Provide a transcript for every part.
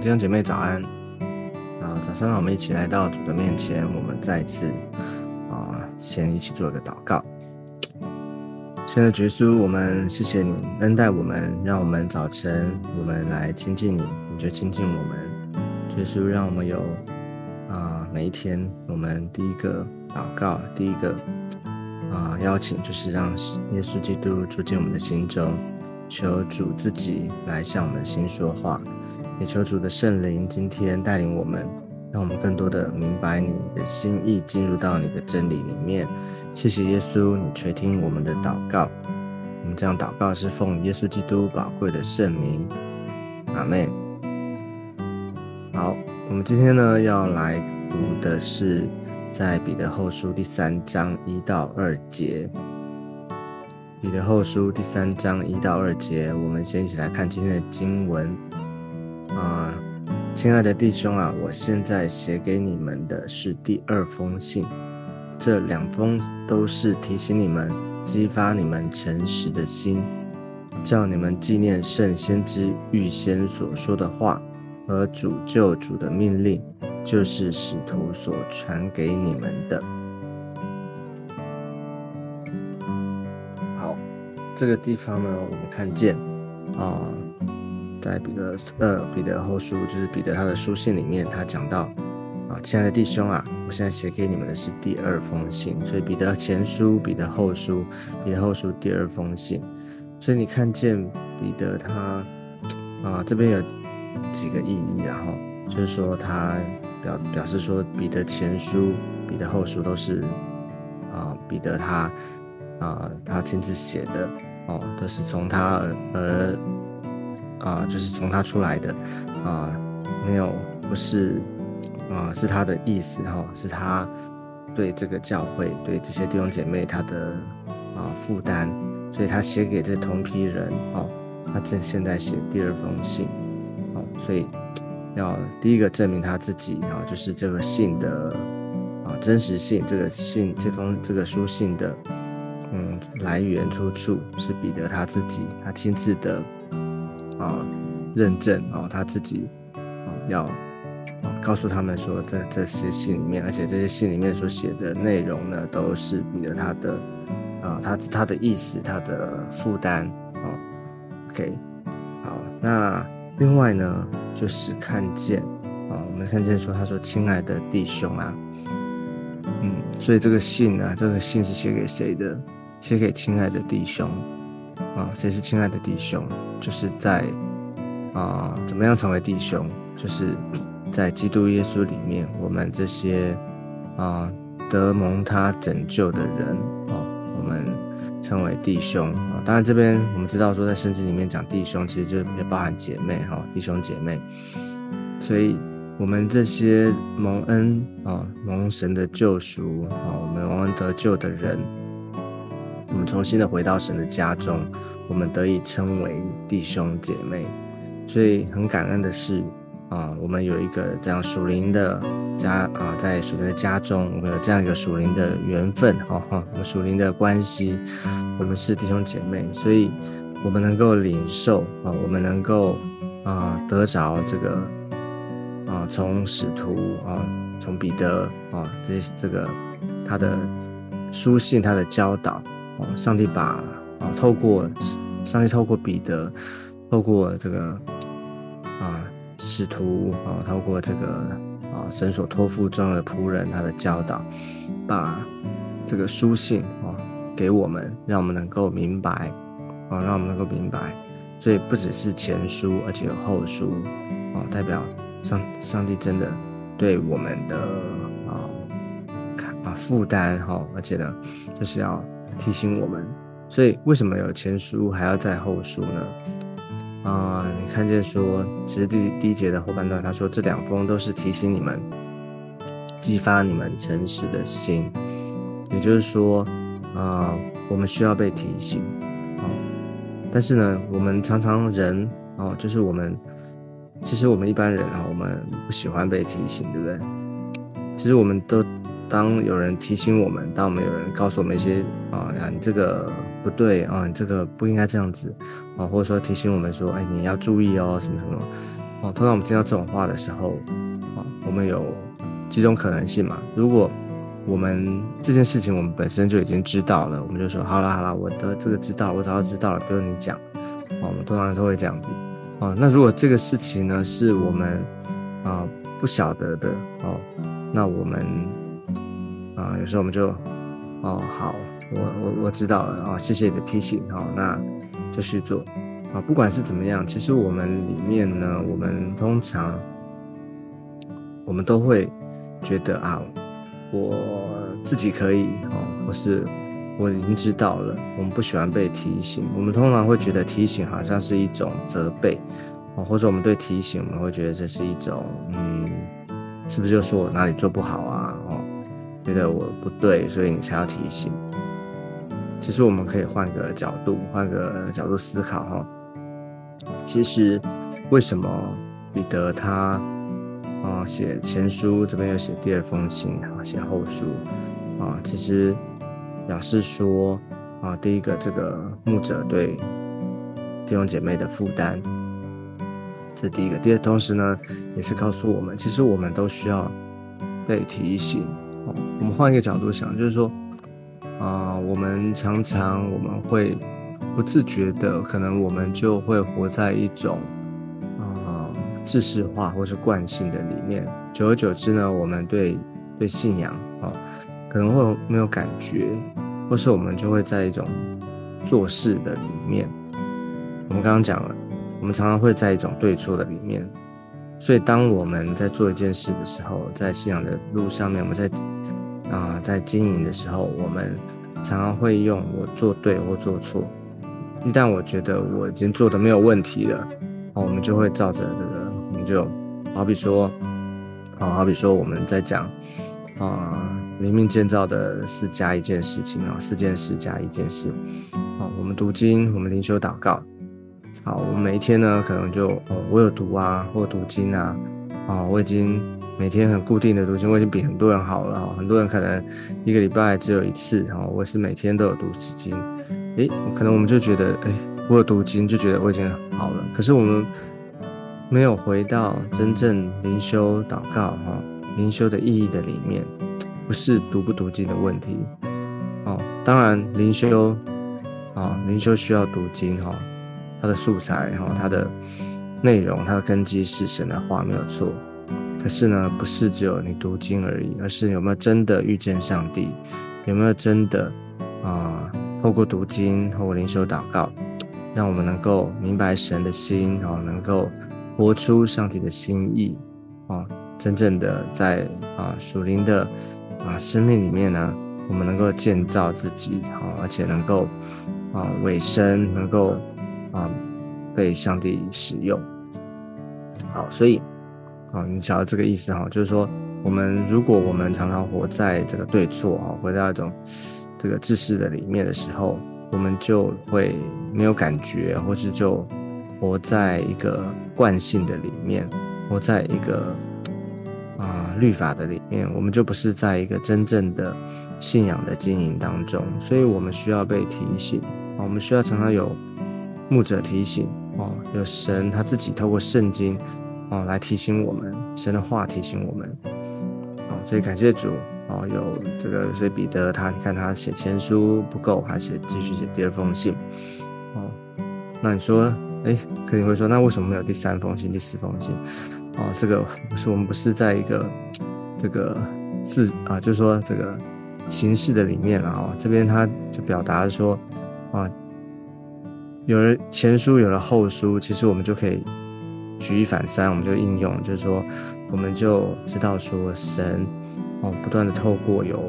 弟兄姐妹早安！啊，早上让我们一起来到主的面前，我们再次啊，先一起做个祷告。现在，耶稣，我们谢谢你恩待我们，让我们早晨我们来亲近你，你就亲近我们。主耶稣，让我们有啊，每一天我们第一个祷告，第一个啊邀请，就是让耶稣基督住进我们的心中，求主自己来向我们心说话。也求主的圣灵今天带领我们，让我们更多的明白你的心意，进入到你的真理里面。谢谢耶稣，你垂听我们的祷告。我们这样祷告是奉耶稣基督宝贵的圣名。阿门。好，我们今天呢要来读的是在彼得后书第三章一到二节。彼得后书第三章一到二节，我们先一起来看今天的经文。啊，亲爱的弟兄啊，我现在写给你们的是第二封信，这两封都是提醒你们、激发你们诚实的心，叫你们纪念圣先知预先所说的话和主救主的命令，就是使徒所传给你们的。好，这个地方呢，我们看见啊。在彼得呃彼得后书，就是彼得他的书信里面，他讲到啊，亲爱的弟兄啊，我现在写给你们的是第二封信，所以彼得前书、彼得后书、彼得后书第二封信，所以你看见彼得他啊这边有几个意义，然后就是说他表表示说彼得前书、彼得后书都是啊彼得他啊他亲自写的哦，都是从他而。啊，就是从他出来的，啊，没有，不是，啊，是他的意思哈，是他对这个教会，对这些弟兄姐妹他的啊负担，所以他写给这同批人哦，他正现在写第二封信，哦，所以要第一个证明他自己啊，就是这个信的啊真实性，这个信这封这个书信的嗯来源出处是彼得他自己，他亲自的。啊，认证哦，他自己啊要啊告诉他们说，在这些信里面，而且这些信里面所写的内容呢，都是彼得他的啊，他他的意思，他的负担啊。OK，好，那另外呢，就是看见啊，我们看见说，他说，亲爱的弟兄啊，嗯，所以这个信呢，这个信是写给谁的？写给亲爱的弟兄。啊，谁是亲爱的弟兄？就是在啊，怎么样成为弟兄？就是在基督耶稣里面，我们这些啊得蒙他拯救的人哦，我们称为弟兄啊。当然，这边我们知道说，在圣经里面讲弟兄，其实就也包含姐妹哈，弟兄姐妹。所以，我们这些蒙恩啊，蒙神的救赎啊，我们蒙恩得救的人。我们重新的回到神的家中，我们得以称为弟兄姐妹，所以很感恩的是，啊，我们有一个这样属灵的家啊，在属灵的家中，我们有这样一个属灵的缘分，哦哈，我们属灵的关系，我们是弟兄姐妹，所以我们能够领受啊，我们能够啊得着这个啊，从使徒啊，从彼得啊，这这个他的书信，他的教导。上帝把啊，透过上帝透过彼得，透过这个啊使徒啊，透过这个啊神所托付重要的仆人他的教导，把这个书信啊给我们，让我们能够明白啊，让我们能够明白。所以不只是前书，而且有后书啊，代表上上帝真的对我们的啊啊负担哈，而且呢就是要。提醒我们，所以为什么有前书还要在后书呢？啊，你看见说，其实第第一节的后半段，他说这两封都是提醒你们，激发你们诚实的心。也就是说，啊，我们需要被提醒。哦，但是呢，我们常常人哦，就是我们，其实我们一般人啊，我们不喜欢被提醒，对不对？其实我们都。当有人提醒我们，当我们有人告诉我们一些啊，你这个不对啊，你这个不应该这样子啊，或者说提醒我们说，哎，你要注意哦，什么什么，哦，通常我们听到这种话的时候，啊，我们有几种可能性嘛？如果我们这件事情我们本身就已经知道了，我们就说好了好了，我的这个知道，我早就知道了，不用你讲。哦，我们通常都会这样子。哦，那如果这个事情呢是我们啊不晓得的哦，那我们啊有时候我们就哦好，我我我知道了啊，谢谢你的提醒哦，那就去做啊。不管是怎么样，其实我们里面呢，我们通常我们都会觉得啊，我自己可以哦，或是。我已经知道了，我们不喜欢被提醒。我们通常会觉得提醒好像是一种责备，哦，或者我们对提醒，我们会觉得这是一种，嗯，是不是就说我哪里做不好啊？觉得我不对，所以你才要提醒。其实我们可以换个角度，换个角度思考哈。其实为什么彼得他，啊，写前书这边又写第二封信，啊，写后书，啊，其实。表示说啊，第一个，这个牧者对弟兄姐妹的负担，这第一个。第二，同时呢，也是告诉我们，其实我们都需要被提醒。我们换一个角度想，就是说，啊，我们常常我们会不自觉的，可能我们就会活在一种啊，知识化或是惯性的里面。久而久之呢，我们对对信仰啊。可能会没有感觉，或是我们就会在一种做事的里面。我们刚刚讲了，我们常常会在一种对错的里面。所以，当我们在做一件事的时候，在信仰的路上面，我们在啊在经营的时候，我们常常会用我做对或做错。一旦我觉得我已经做的没有问题了，哦，我们就会照着这个，我们就好比说，好好比说我们在讲啊。灵命建造的四加一件事情啊，四件事加一件事。好，我们读经，我们灵修祷告。好，我每一天呢，可能就哦，我有读啊，或读经啊。啊，我已经每天很固定的读经，我已经比很多人好了。很多人可能一个礼拜只有一次，然后我是每天都有读经。诶，可能我们就觉得，诶，我有读经，就觉得我已经好了。可是我们没有回到真正灵修祷告哈，灵修的意义的里面。不是读不读经的问题，哦，当然灵修，啊，灵修需要读经哈，它的素材然后，它的内容，它的根基是神的话没有错，可是呢，不是只有你读经而已，而是有没有真的遇见上帝，有没有真的啊，透过读经，透过灵修祷告，让我们能够明白神的心，然哦，能够活出上帝的心意，哦，真正的在啊属灵的。啊，生命里面呢，我们能够建造自己，好，而且能够啊，尾声能够啊，被上帝使用。好，所以啊，你晓得这个意思哈，就是说，我们如果我们常常活在这个对错啊，活在一种这个知识的里面的时候，我们就会没有感觉，或是就活在一个惯性的里面，活在一个。啊，律法的里面，我们就不是在一个真正的信仰的经营当中，所以我们需要被提醒啊，我们需要常常有牧者提醒哦，有神他自己透过圣经哦来提醒我们，神的话提醒我们哦，所以感谢主哦，有这个，所以彼得他你看他写前书不够，还写继续写第二封信哦，那你说，哎，可能会说，那为什么没有第三封信、第四封信？哦，这个不是我们不是在一个这个字啊，就是说这个形式的里面了哦。这边他就表达说啊，有了前书，有了后书，其实我们就可以举一反三，我们就应用，就是说我们就知道说神哦，不断的透过有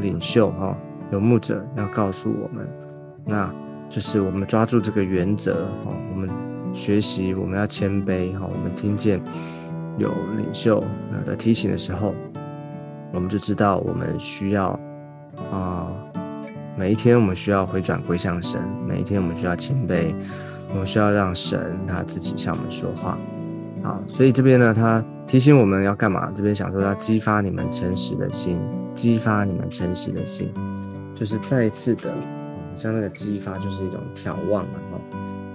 领袖哈，有牧者要告诉我们，那就是我们抓住这个原则哦，我们学习，我们要谦卑哈，我们听见。有领袖的提醒的时候，我们就知道我们需要啊，每一天我们需要回转归向神，每一天我们需要谦卑，我们需要让神他自己向我们说话。好，所以这边呢，他提醒我们要干嘛？这边想说要激发你们诚实的心，激发你们诚实的心，就是再一次的，像那个激发就是一种眺望了哈，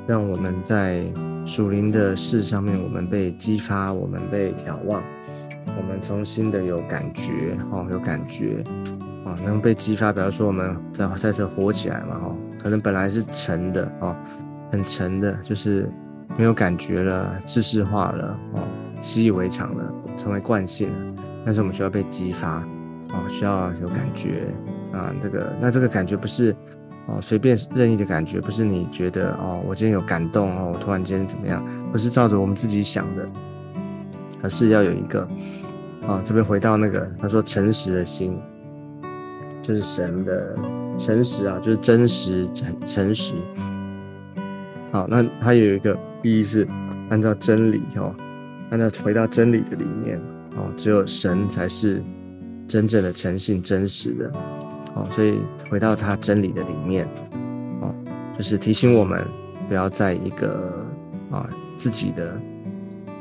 让我们在属灵的事上面，我们被激发，我们被眺望，我们重新的有感觉，哦，有感觉，啊，能被激发，比如说我们在在这火起来嘛，哈，可能本来是沉的，哦，很沉的，就是没有感觉了，知识化了，哦，习以为常了，成为惯性了，但是我们需要被激发，哦，需要有感觉，啊，这个，那这个感觉不是。哦，随便任意的感觉，不是你觉得哦，我今天有感动哦，我突然间怎么样？不是照着我们自己想的，而是要有一个啊，这边回到那个他说诚实的心，就是神的诚实啊，就是真实诚诚实。好，那它有一个意义是按照真理哦，按照回到真理的里面哦，只有神才是真正的诚信真实的。哦，所以回到他真理的里面，哦，就是提醒我们不要在一个啊自己的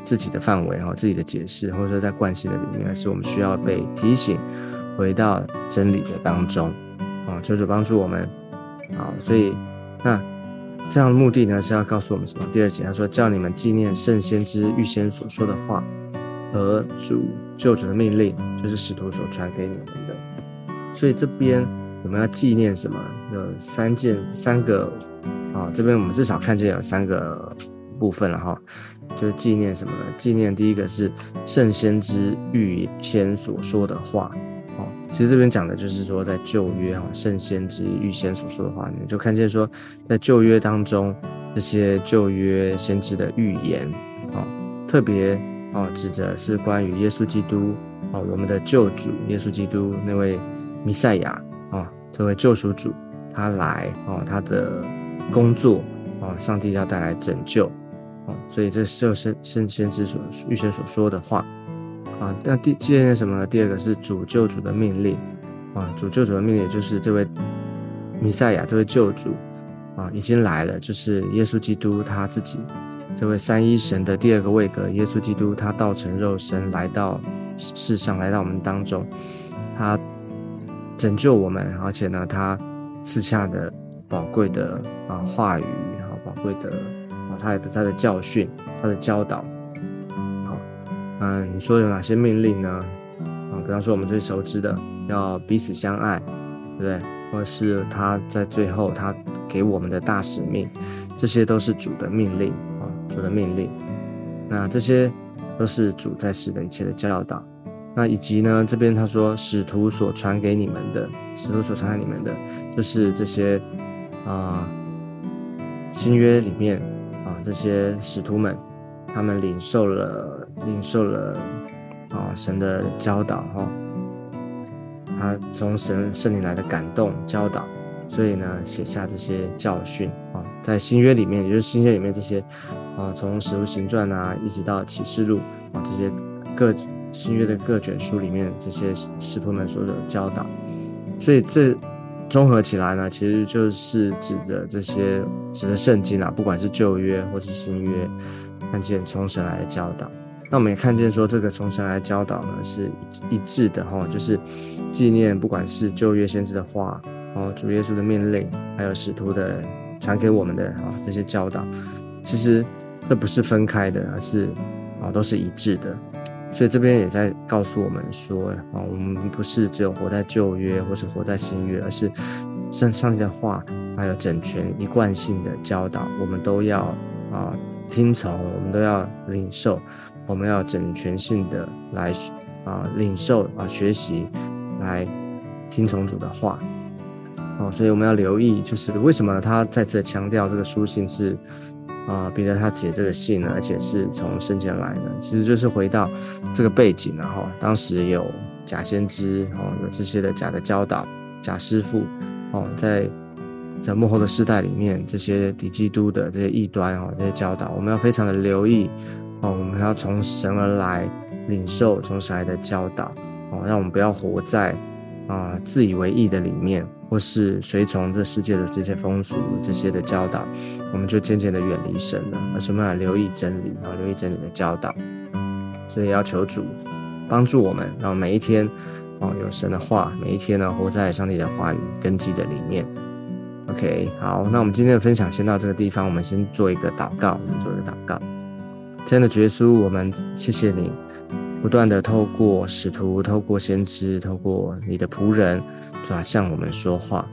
自己的范围哈，自己的解释，或者说在惯性的里面，是我们需要被提醒回到真理的当中，啊，求主帮助我们，啊，所以那这样的目的呢是要告诉我们什么？第二节他说叫你们纪念圣先知预先所说的话和主救主的命令，就是使徒所传给你们的。所以这边我们要纪念什么？有三件、三个啊。这边我们至少看见有三个部分了哈，就是纪念什么呢？纪念第一个是圣先知预先所说的话。其实这边讲的就是说，在旧约哈，圣先知预先所说的话，你就看见说，在旧约当中这些旧约先知的预言，哦，特别哦指的是关于耶稣基督哦，我们的救主耶稣基督那位。弥赛亚啊，这位救赎主，他来哦，他的工作啊，上帝要带来拯救啊，所以这就是圣先知所预先所说的话啊。那第纪念什么呢？第二个是主救主的命令啊，主救主的命令就是这位弥赛亚，这位救主啊，已经来了，就是耶稣基督他自己，这位三一神的第二个位格，耶稣基督他道成肉身来到世上，来到我们当中，他。拯救我们，而且呢，他赐下的宝贵的啊话语，然后宝贵的啊他的他的教训，他的教导，嗯，你说有哪些命令呢？啊，比方说我们最熟知的，要彼此相爱，对不对？或者是他在最后他给我们的大使命，这些都是主的命令啊，主的命令。那这些都是主在世的一切的教导。那以及呢？这边他说，使徒所传给你们的，使徒所传给你们的，就是这些啊新约里面啊这些使徒们，他们领受了领受了啊神的教导哈，他从神圣灵来的感动教导，所以呢写下这些教训啊，在新约里面，也就是新约里面这些啊从使徒行传啊一直到启示录啊这些各。新约的各卷书里面，这些师徒们所有的教导，所以这综合起来呢，其实就是指着这些指的圣经啊，不管是旧约或是新约，看见从神来的教导。那我们也看见说，这个从神来的教导呢，是一致的哈，就是纪念不管是旧约先知的话，哦，主耶稣的命令，还有使徒的传给我们的啊这些教导，其实这不是分开的，而是啊都是一致的。所以这边也在告诉我们说，啊，我们不是只有活在旧约或是活在新约，而是上上帝的话，还有整全一贯性的教导，我们都要啊听从，我们都要领受，我们要整全性的来啊领受啊学习，来听从主的话。哦，所以我们要留意，就是为什么他再次强调这个书信是。啊，彼得他写这个信呢，而且是从圣经来的，其实就是回到这个背景，然后当时有假先知哦，有这些的假的教导，假师傅哦，在在幕后的世代里面，这些敌基督的这些异端哦，这些教导，我们要非常的留意哦，我们要从神而来领受从神来的教导哦，让我们不要活在啊自以为意的里面。或是随从这世界的这些风俗、这些的教导，我们就渐渐的远离神了。而是我们要留意真理，然后留意真理的教导。所以要求主帮助我们，让每一天哦有神的话，每一天呢活在上帝的话语根基的里面。OK，好，那我们今天的分享先到这个地方，我们先做一个祷告，我们做一个祷告。今天的耶稣，我们谢谢你，不断的透过使徒、透过先知、透过你的仆人，主要向我们说话。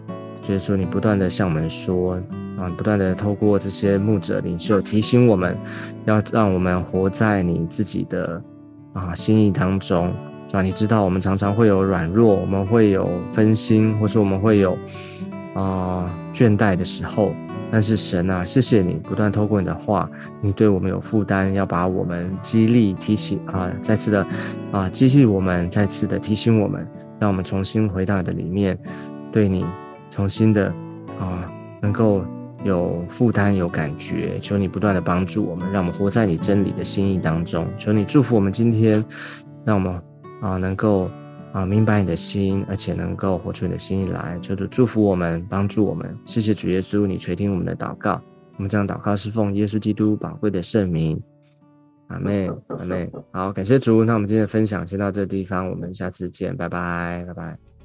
耶稣，你不断的向我们说啊，不断的透过这些牧者领袖提醒我们，要让我们活在你自己的啊心意当中。是吧？你知道我们常常会有软弱，我们会有分心，或者我们会有啊倦怠的时候。但是神啊，谢谢你不断透过你的话，你对我们有负担，要把我们激励、提醒啊，再次的啊激励我们，再次的提醒我们，让我们重新回到你的里面，对你重新的啊能够有负担、有感觉。求你不断的帮助我们，让我们活在你真理的心意当中。求你祝福我们今天，让我们。啊，能够啊明白你的心，而且能够活出你的心意来，求主祝福我们，帮助我们。谢谢主耶稣，你垂听我们的祷告。我们这样祷告是奉耶稣基督宝贵的圣名。阿妹，阿妹，好，感谢主。那我们今天的分享先到这个地方，我们下次见，拜拜，拜拜。